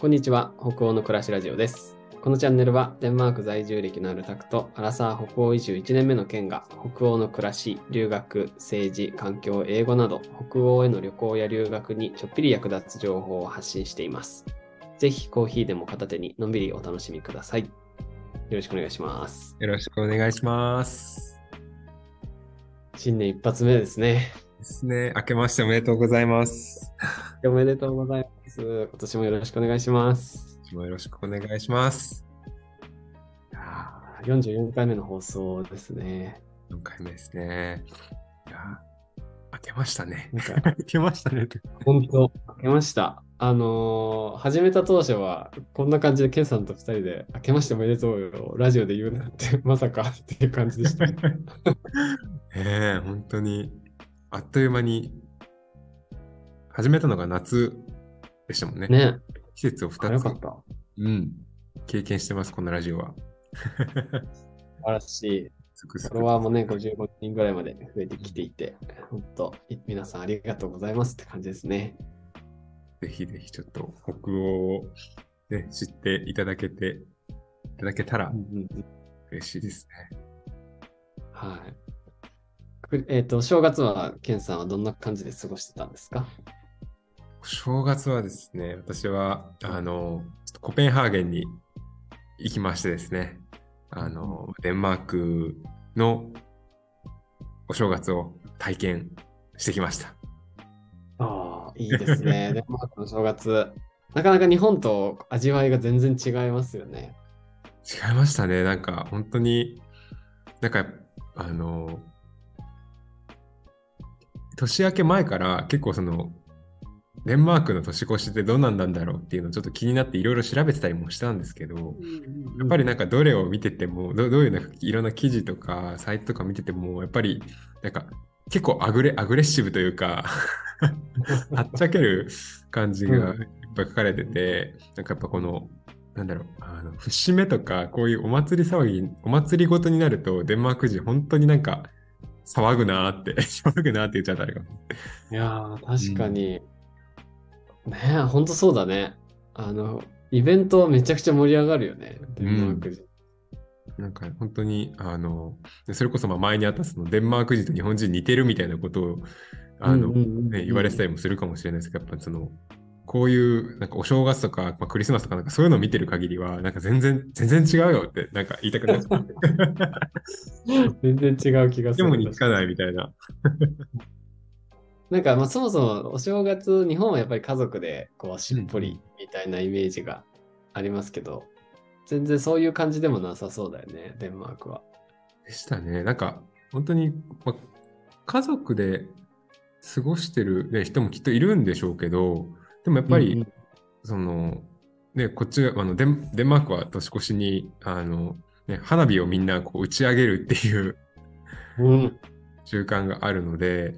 こんにちは、北欧の暮らしラジオです。このチャンネルはデンマーク在住歴のあるタクとアラサー北欧移住1年目の県が北欧の暮らし、留学、政治、環境、英語など北欧への旅行や留学にちょっぴり役立つ情報を発信しています。ぜひコーヒーでも片手にのんびりお楽しみください。よろしくお願いします。よろしくお願いします。新年一発目ですね。ですね。明けましておめでとうございます。おめでとうございます。今年もよろしくお願いします。よろしくお願いします。いやー44回目の放送ですね。4回目ですね。いやー、明けましたね。なんか 明けましたね。本当、明けました。あのー始めた当初は、こんな感じで、ケンさんと二人で、明けましておめでとうよ、ラジオで言うなんて、まさかっていう感じでした。ええ本当に、あっという間に、始めたのが夏でしたもんね。ね。季節をあ2つよかっ、た。うん、経験してます、このラジオは。素晴らしい。フォロワーもね、55人ぐらいまで増えてきていて、本当、皆さんありがとうございますって感じですね。ぜひぜひちょっと北欧を、ね、知っていただけて、いただけたら嬉しいですね。はい。くえっ、と、正月は、ケンさんはどんな感じで過ごしてたんですか？正月はですね、私は、あの、コペンハーゲンに行きましてですね、あの、デンマークのお正月を体験してきました。ああ、いいですね。デンマークの正月。なかなか日本と味わいが全然違いますよね。違いましたね。なんか、本当に、なんか、あの、年明け前から結構その、デンマークの年越しってどうなんなんだろうっていうのをちょっと気になっていろいろ調べてたりもしたんですけど、やっぱりなんかどれを見てても、どどういうなんかいろんな記事とかサイトとか見てても、やっぱりなんか結構アグレアグレッシブというか、はっちゃける感じがいっぱい書かれてて、なんかやっぱこの、なんだろう、あの節目とかこういうお祭り騒ぎ、お祭りごとになると、デンマーク人本当になんか騒ぐなーって、騒ぐなーって言っちゃったらあれかも。いやー、確かに。ねえ、ほんとそうだね。あの、イベントめちゃくちゃ盛り上がるよね、デンマーク人。なんか本当に、あの、それこそまあ前にあったそのデンマーク人と日本人似てるみたいなことを、あの、うんうんうんうんね、言われてたりもするかもしれないですけど、やっぱその、こういうなんかお正月とか、まあ、クリスマスとかなんかそういうのを見てる限りは、なんか全然、全然違うよってなんか言いたくなっちゃう。全然違う気がする。でも似つかないみたいな。なんか、まあ、そもそもお正月、日本はやっぱり家族でこうしっぽりみたいなイメージがありますけど、全然そういう感じでもなさそうだよね、デンマークは。でしたね。なんか、本当に、まあ、家族で過ごしてる、ね、人もきっといるんでしょうけど、でもやっぱり、うんうんその、ね、こっち、あのデン、デンマークは年越しに、あの、ね、花火をみんなこう打ち上げるっていううん、習慣があるので、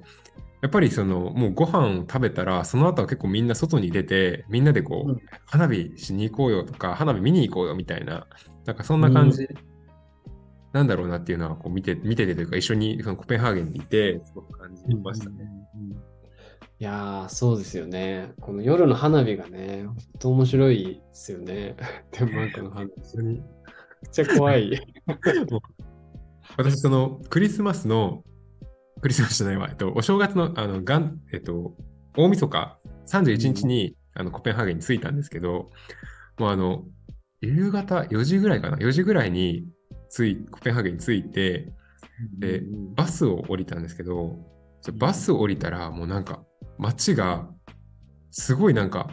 やっぱりその、もうご飯を食べたら、その後は結構みんな外に出て、みんなでこう、うん花火しに行こうよとか、花火見に行こうよみたいな、なんかそんな感じなんだろうなっていうのは、こう見て、見ててというか、一緒にそのコペンハーゲンにいて、すごく感じましたね。いやー、そうですよね。この夜の花火がね、ほんと面白いですよね。デンマークの花火。めっちゃ怖い。私、そのクリスマスの、クリスマスじゃないわ、えっと、お正月の、あの、がん、えっと、大晦日、31日に、あのコペンハーゲンに着いたんですけど、もうあの、夕方4時ぐらいかな、4時ぐらいに着い、コペンハーゲンに着いて、でうんバスを降りたんですけど、そバスを降りたら、もうなんか、街が、すごいなんか、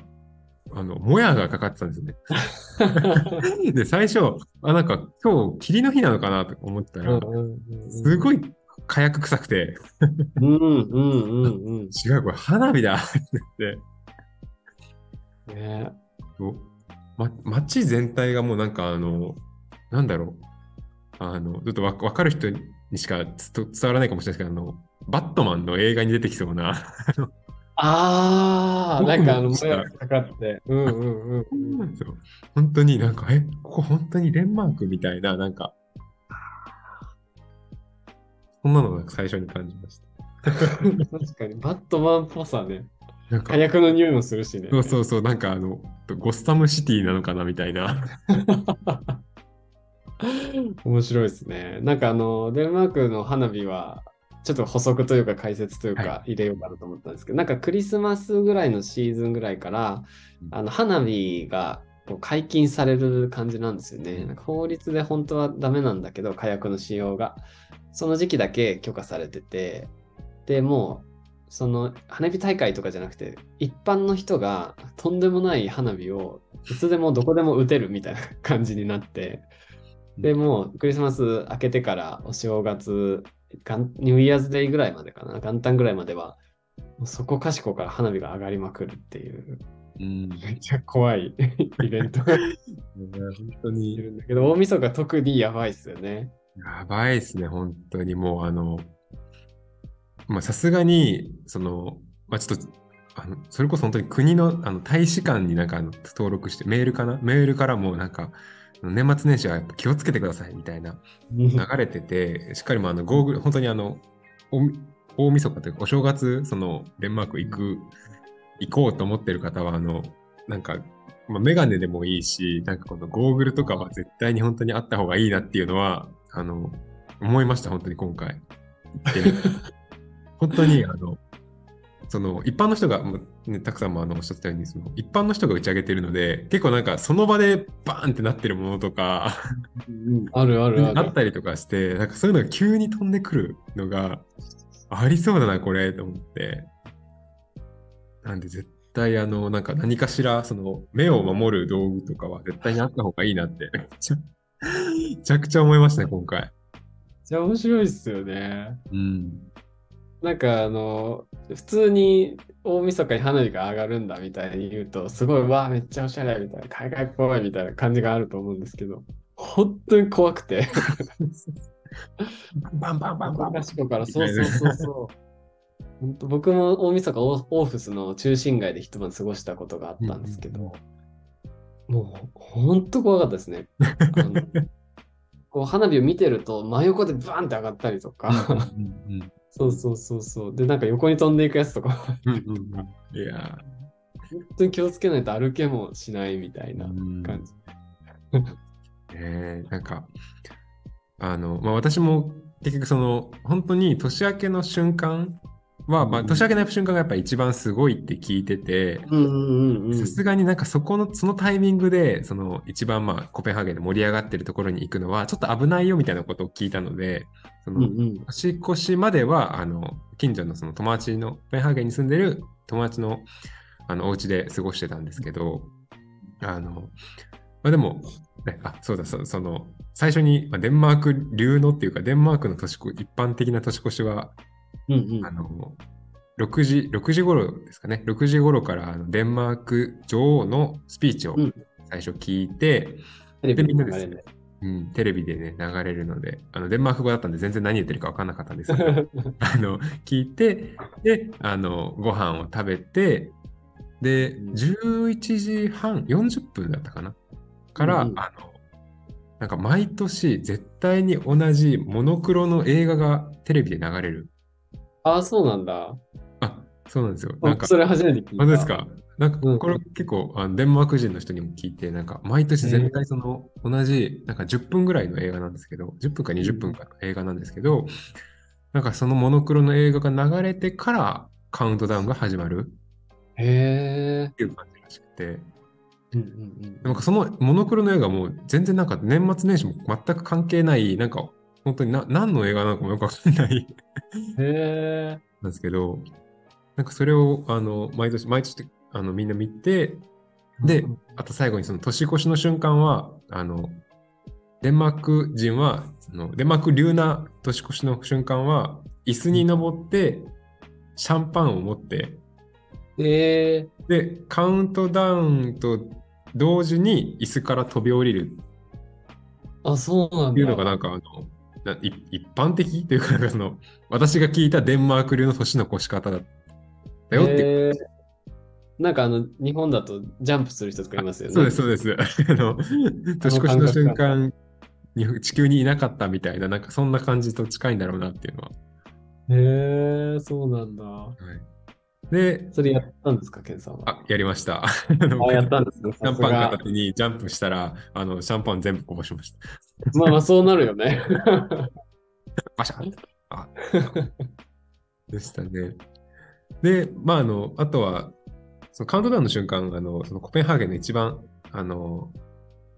あの、もやがかかってたんですよね。で、最初、あ、なんか、今日、霧の日なのかなとか思ったら、すごい火薬臭くて、うんうんうんうん。違う、これ花火だ。って言って、ねま、街全体がもうなんかあの、なんだろう、あの、ちょっとわわかる人にしか伝わらないかもしれないですけど、あの、バットマンの映画に出てきそうな、ああ、なんかあの、もしたやがかかって。うんうんうん。本当になんか、え、ここ本当にデンマークみたいな、なんか、そんなのを最初に感じました。確かに、バットマンっぽさね。なんか火薬の匂いもするしね。そうそうそう、なんかあの、ゴッサムシティなのかなみたいな。面白いですね。なんかあの、デンマークの花火は、ちょっと補足というか解説というはか入れようかなと思ったんですけど、なんかクリスマスぐらいのシーズンぐらいからうん、あの花火が解禁される感じなんですよね。なんか法律で本当はダメなんだけど、火薬の使用が。その時期だけ許可されてて、でもう、その花火大会とかじゃなくて、一般の人がとんでもない花火をいつでもどこでも撃てるみたいな 感じになって、でもうクリスマス明けてからお正月、元ニューイヤーズデイぐらいまでかな、元旦ぐらいまでは、そこかしこから花火が上がりまくるっていう、うん。めっちゃ怖い イベントがい本当にるんだけど、大晦日特にやばいっすよね。やばいっすね、本当に。もうあの、まあさすがに、その、まあちょっと、あのそれこそ本当に国のあの大使館になんかあの登録して、メールかな？メールからもなんか、年末年始はやっぱ気をつけてくださいみたいな流れてて、しっかりもあのゴーグル、本当にあの、お大晦日というか、お正月、そのデンマーク行く、行こうと思ってる方は、あの、なんか、まあ、メガネでもいいし、なんかこのゴーグルとかは絶対に本当にあった方がいいなっていうのは、あの、思いました、本当に今回。で 本当に、あの、その一般の人が、まあね、たくさんもあのおっしゃってたようにその一般の人が打ち上げてるので結構なんかその場でバーンってなってるものとかあるあるある。あったりとかしてなんかそういうのが急に飛んでくるのがありそうだなこれと思ってなんで絶対あのなんか何かしらその目を守る道具とかは絶対にあった方がいいなってめっちゃくちゃ思いましたね今回。じゃあ面白いっすよね。うんなんかあの、普通に大晦日に花火が上がるんだみたいに言うと、すごい、わあ、めっちゃおしゃれみたいな、海外っぽいみたいな感じがあると思うんですけど、本当に怖くて。バンバンバンバンバン昔から、そうそうそうそう。本当僕も大晦日オオーフスの中心街で一晩過ごしたことがあったんですけど、もう本当怖かったですね。あの こう花火を見てると真横でバーンって上がったりとか、うんうんそうそうそうそう。で、なんか横に飛んでいくやつとか、うんうんうんいや 本当に気をつけないと歩けもしないみたいなー感じ。ねえなんか、あの、まあ、私も結局その、本当に年明けの瞬間は、まあ、年明けの瞬間がやっぱ一番すごいって聞いてて、さすがになんかそこの、そのタイミングで、その一番まあ、コペンハーゲンで盛り上がってるところに行くのは、ちょっと危ないよみたいなことを聞いたので、その、年越しまでは、あの、近所のその友達の、コペンハーゲンに住んでる友達の、あの、お家で過ごしてたんですけど、あの、まあ、でも、ね、あ、そうだ、そその、最初に、まあ、デンマーク流のっていうか、デンマークの年越一般的な年越しは、うんうん。あの、6時、6時頃ですかね、6時頃からあのデンマーク女王のスピーチをうん。最初聞いて、テレビでみんなでに流れる。うん、テレビでね、流れるので、あのデンマーク語だったんで全然何言ってるか分かんなかったんですけど、ね。あの、聞いて、で、あの、ご飯を食べて、で、うん。11時半、40分だったかな。から、うんうん。あの、なんか毎年絶対に同じモノクロの映画がテレビで流れる。ああ、そうなんだ。あ、そうなんですよ。なんか、それ初めて聞いた。本当ですか？なんかうんこれ結構、あのデンマーク人の人にも聞いて、なんか毎年絶対その同じ、なんか10分ぐらいの映画なんですけど、10分か20分かの映画なんですけど、なんかそのモノクロの映画が流れてからカウントダウンが始まるへえっ。ていう感じらしくて、うんうんなんかそのモノクロの映画も全然なんか年末年始も全く関係ない、なんか本当にな何の映画なのかもよくわかんないうん。へえ。なんですけど、なんかそれをあの毎年、毎年あのみんな見て、でうんあと最後にその年越しの瞬間は、あの、デンマーク人は、そのデンマーク流な年越しの瞬間は、椅子に登って、シャンパンを持って、へえ。で、カウントダウンと同時に椅子から飛び降りるあ、そうなんだ。っていうのが、なんか、あの、一般的というか、なんかその、私が聞いたデンマーク流の年の越し方だだよっていうへーなんかあの、日本だとジャンプする人とかいますよね。そうです、そうです。あの、年越しの瞬間に地球にいなかったみたいな、なんかそんな感じと近いんだろうなっていうのは。へえ、そうなんだ。はい、で、それやったんですか、ケンさんは？あ、やりました。ああ、やったんですね。シャンパン片手にジャンプしたら、あの、シャンパン全部こぼしました。まあまあ、そうなるよね。バシャンあでしたね。で、まあ、あの、あとは、そのカウントダウンの瞬間、あの、そのコペンハーゲンの一番、あの、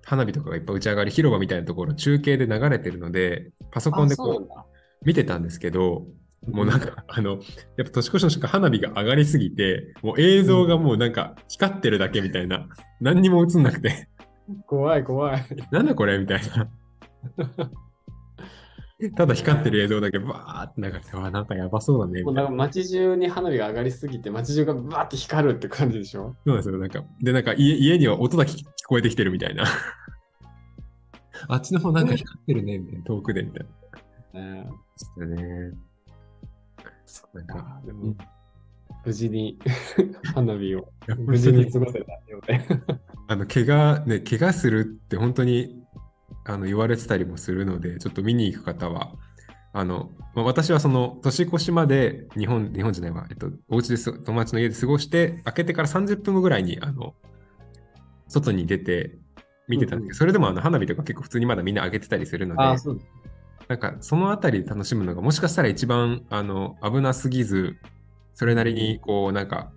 花火とかがいっぱい打ち上がり、広場みたいなところ、中継で流れてるので、パソコンでこう、見てたんですけど、もうなんか、あの、やっぱ年越しの瞬間、花火が上がりすぎて、もう映像がもうなんか光ってるだけみたいな、何にも映んなくて、怖い怖い。なんだこれ？みたいな。ただ光ってる映像だけバーって流れて、わ、なんかやばそうだね。もうななんか街中に花火が上がりすぎて、街中がバーって光るって感じでしょ？そうなんですよ。なんか、で、なんか家家には音だけ聞こえてきてるみたいな。あっちの方なんか光ってるね、みたいな、遠くでみたいな。ねね。なんかあ、でもうん、無事に花火を無事に過ごせたようで。あの、怪我、ね、怪我するって本当にあの言われてたりもするので、ちょっと見に行く方は、あの、まあ、私はその年越しまで日本、日本じゃないわ、えっと、お家です、友達の家で過ごして、明けてから30分後ぐらいに、あの、外に出て見てたんですけど、うんうんそれでもあの花火とか結構普通にまだみんな上げてたりするので、ああ、そうです。なんかそのあたりで楽しむのがもしかしたら一番あの危なすぎず、それなりにこうなんか、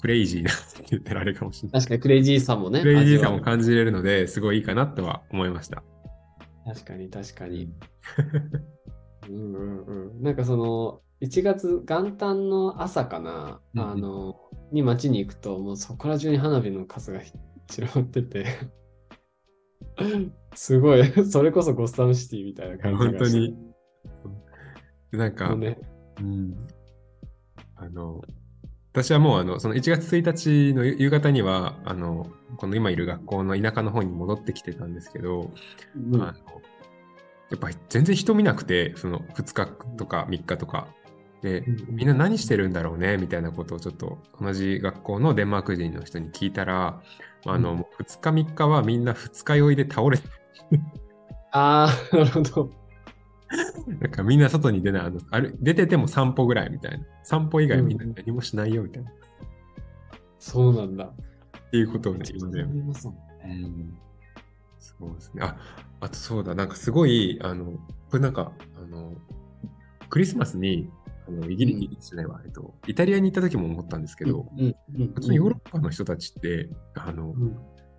クレイジーなって言ったらあれかもしれない。確かにクレイジーさもね。クレイジーさも感じれるので、すごいいいかなとは思いました。う確かに確かに。うんうんうん。なんかその、1月元旦の朝かな、うんうんあの、に街に行くと、もうそこら中に花火の数が散らばってて、すごい、それこそゴッサムシティみたいな感じが本当に。なんか、ね、うん、あの、私はもうあのその1月1日の夕方にはあのこの今いる学校の田舎の方に戻ってきてたんですけど、うん。あのやっぱり全然人見なくてその2日とか3日とか。でうんみんな何してるんだろうねみたいなことをちょっと同じ学校のデンマーク人の人に聞いたらあの、うん。もう2日3日はみんな二日酔いで倒れてああ、なるほど。なんかみんな外に出ないあのある出てても散歩ぐらいみたいな。散歩以外みんな何もしないよみたいな、っそうなんだ。ていうことをね言うんだよありますもんね。そうですね。あ、あとそうだ、なんかすごい、あの、これなんか、あの、クリスマスに、あのイギリスじゃないわ、えっと、イタリアに行った時も思ったんですけど、うんうん。普通にヨーロッパの人たちって、あの、うん。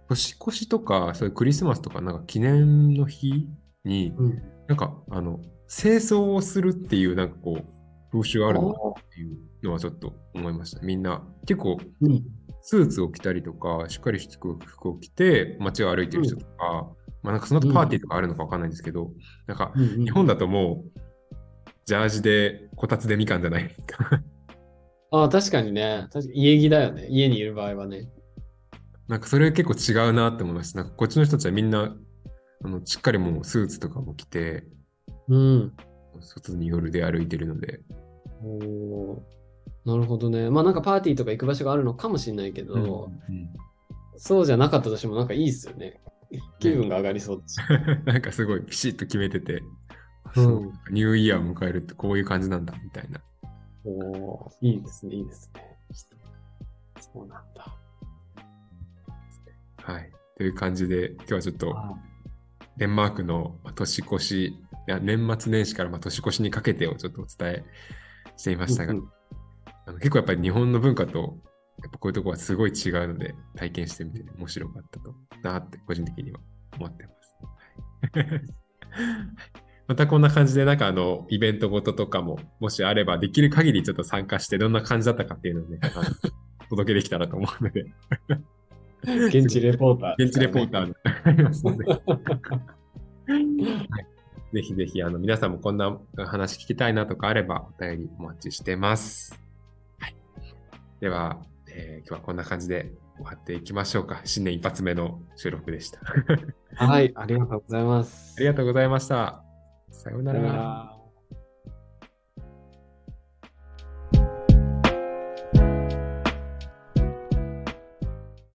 年越しとか、そういうクリスマスとか、なんか記念の日に、うんなんか、あの、清掃をするっていう、なんかこう、風習あるのかなっていうのはちょっと思いました。みんな、結構、うんスーツを着たりとか、しっかりした服を着て街を歩いてる人とか、まあなんかその後パーティーとかあるのかわかんないんですけど、なんかうんうん日本だともう、ジャージで、こたつでみかんじゃないか。ああ、確かにね。確かに家着だよね。家にいる場合はね。なんかそれ結構違うなって思いました。なんかこっちの人たちはみんな、あのしっかりもうスーツとかも着て、うん。外に夜で歩いてるので、おーなるほどね。まあなんかパーティーとか行く場所があるのかもしれないけど、うんそうじゃなかったとしてもなんかいいっすよね。気分が上がりそうだし。なんかすごいピシッと決めてて、うんそうニューイヤーを迎えるってこういう感じなんだみたいな。おーいいですね、いいですね。そうなんだ。はい。という感じで、今日はちょっとデンマークのまあ年越し、いや年末年始からまあ年越しにかけてをちょっとお伝えしていましたが、うんうん。あの結構やっぱり日本の文化とやっぱこういうところはすごい違うので体験してみて面白かったとなって個人的には思ってます。はい。またこんな感じでなんかあのイベントごととかももしあればできる限りちょっと参加してどんな感じだったかっていうのをね、届けできたらと思うので、現地レポーター、現地レポーターになりますので。はいぜひぜひ、あの、皆さんもこんな話聞きたいなとかあれば、お便りお待ちしてます。はい。では、えー今日はこんな感じで終わっていきましょうか。新年一発目の収録でした。はい、ありがとうございます。ありがとうございました。さような。ら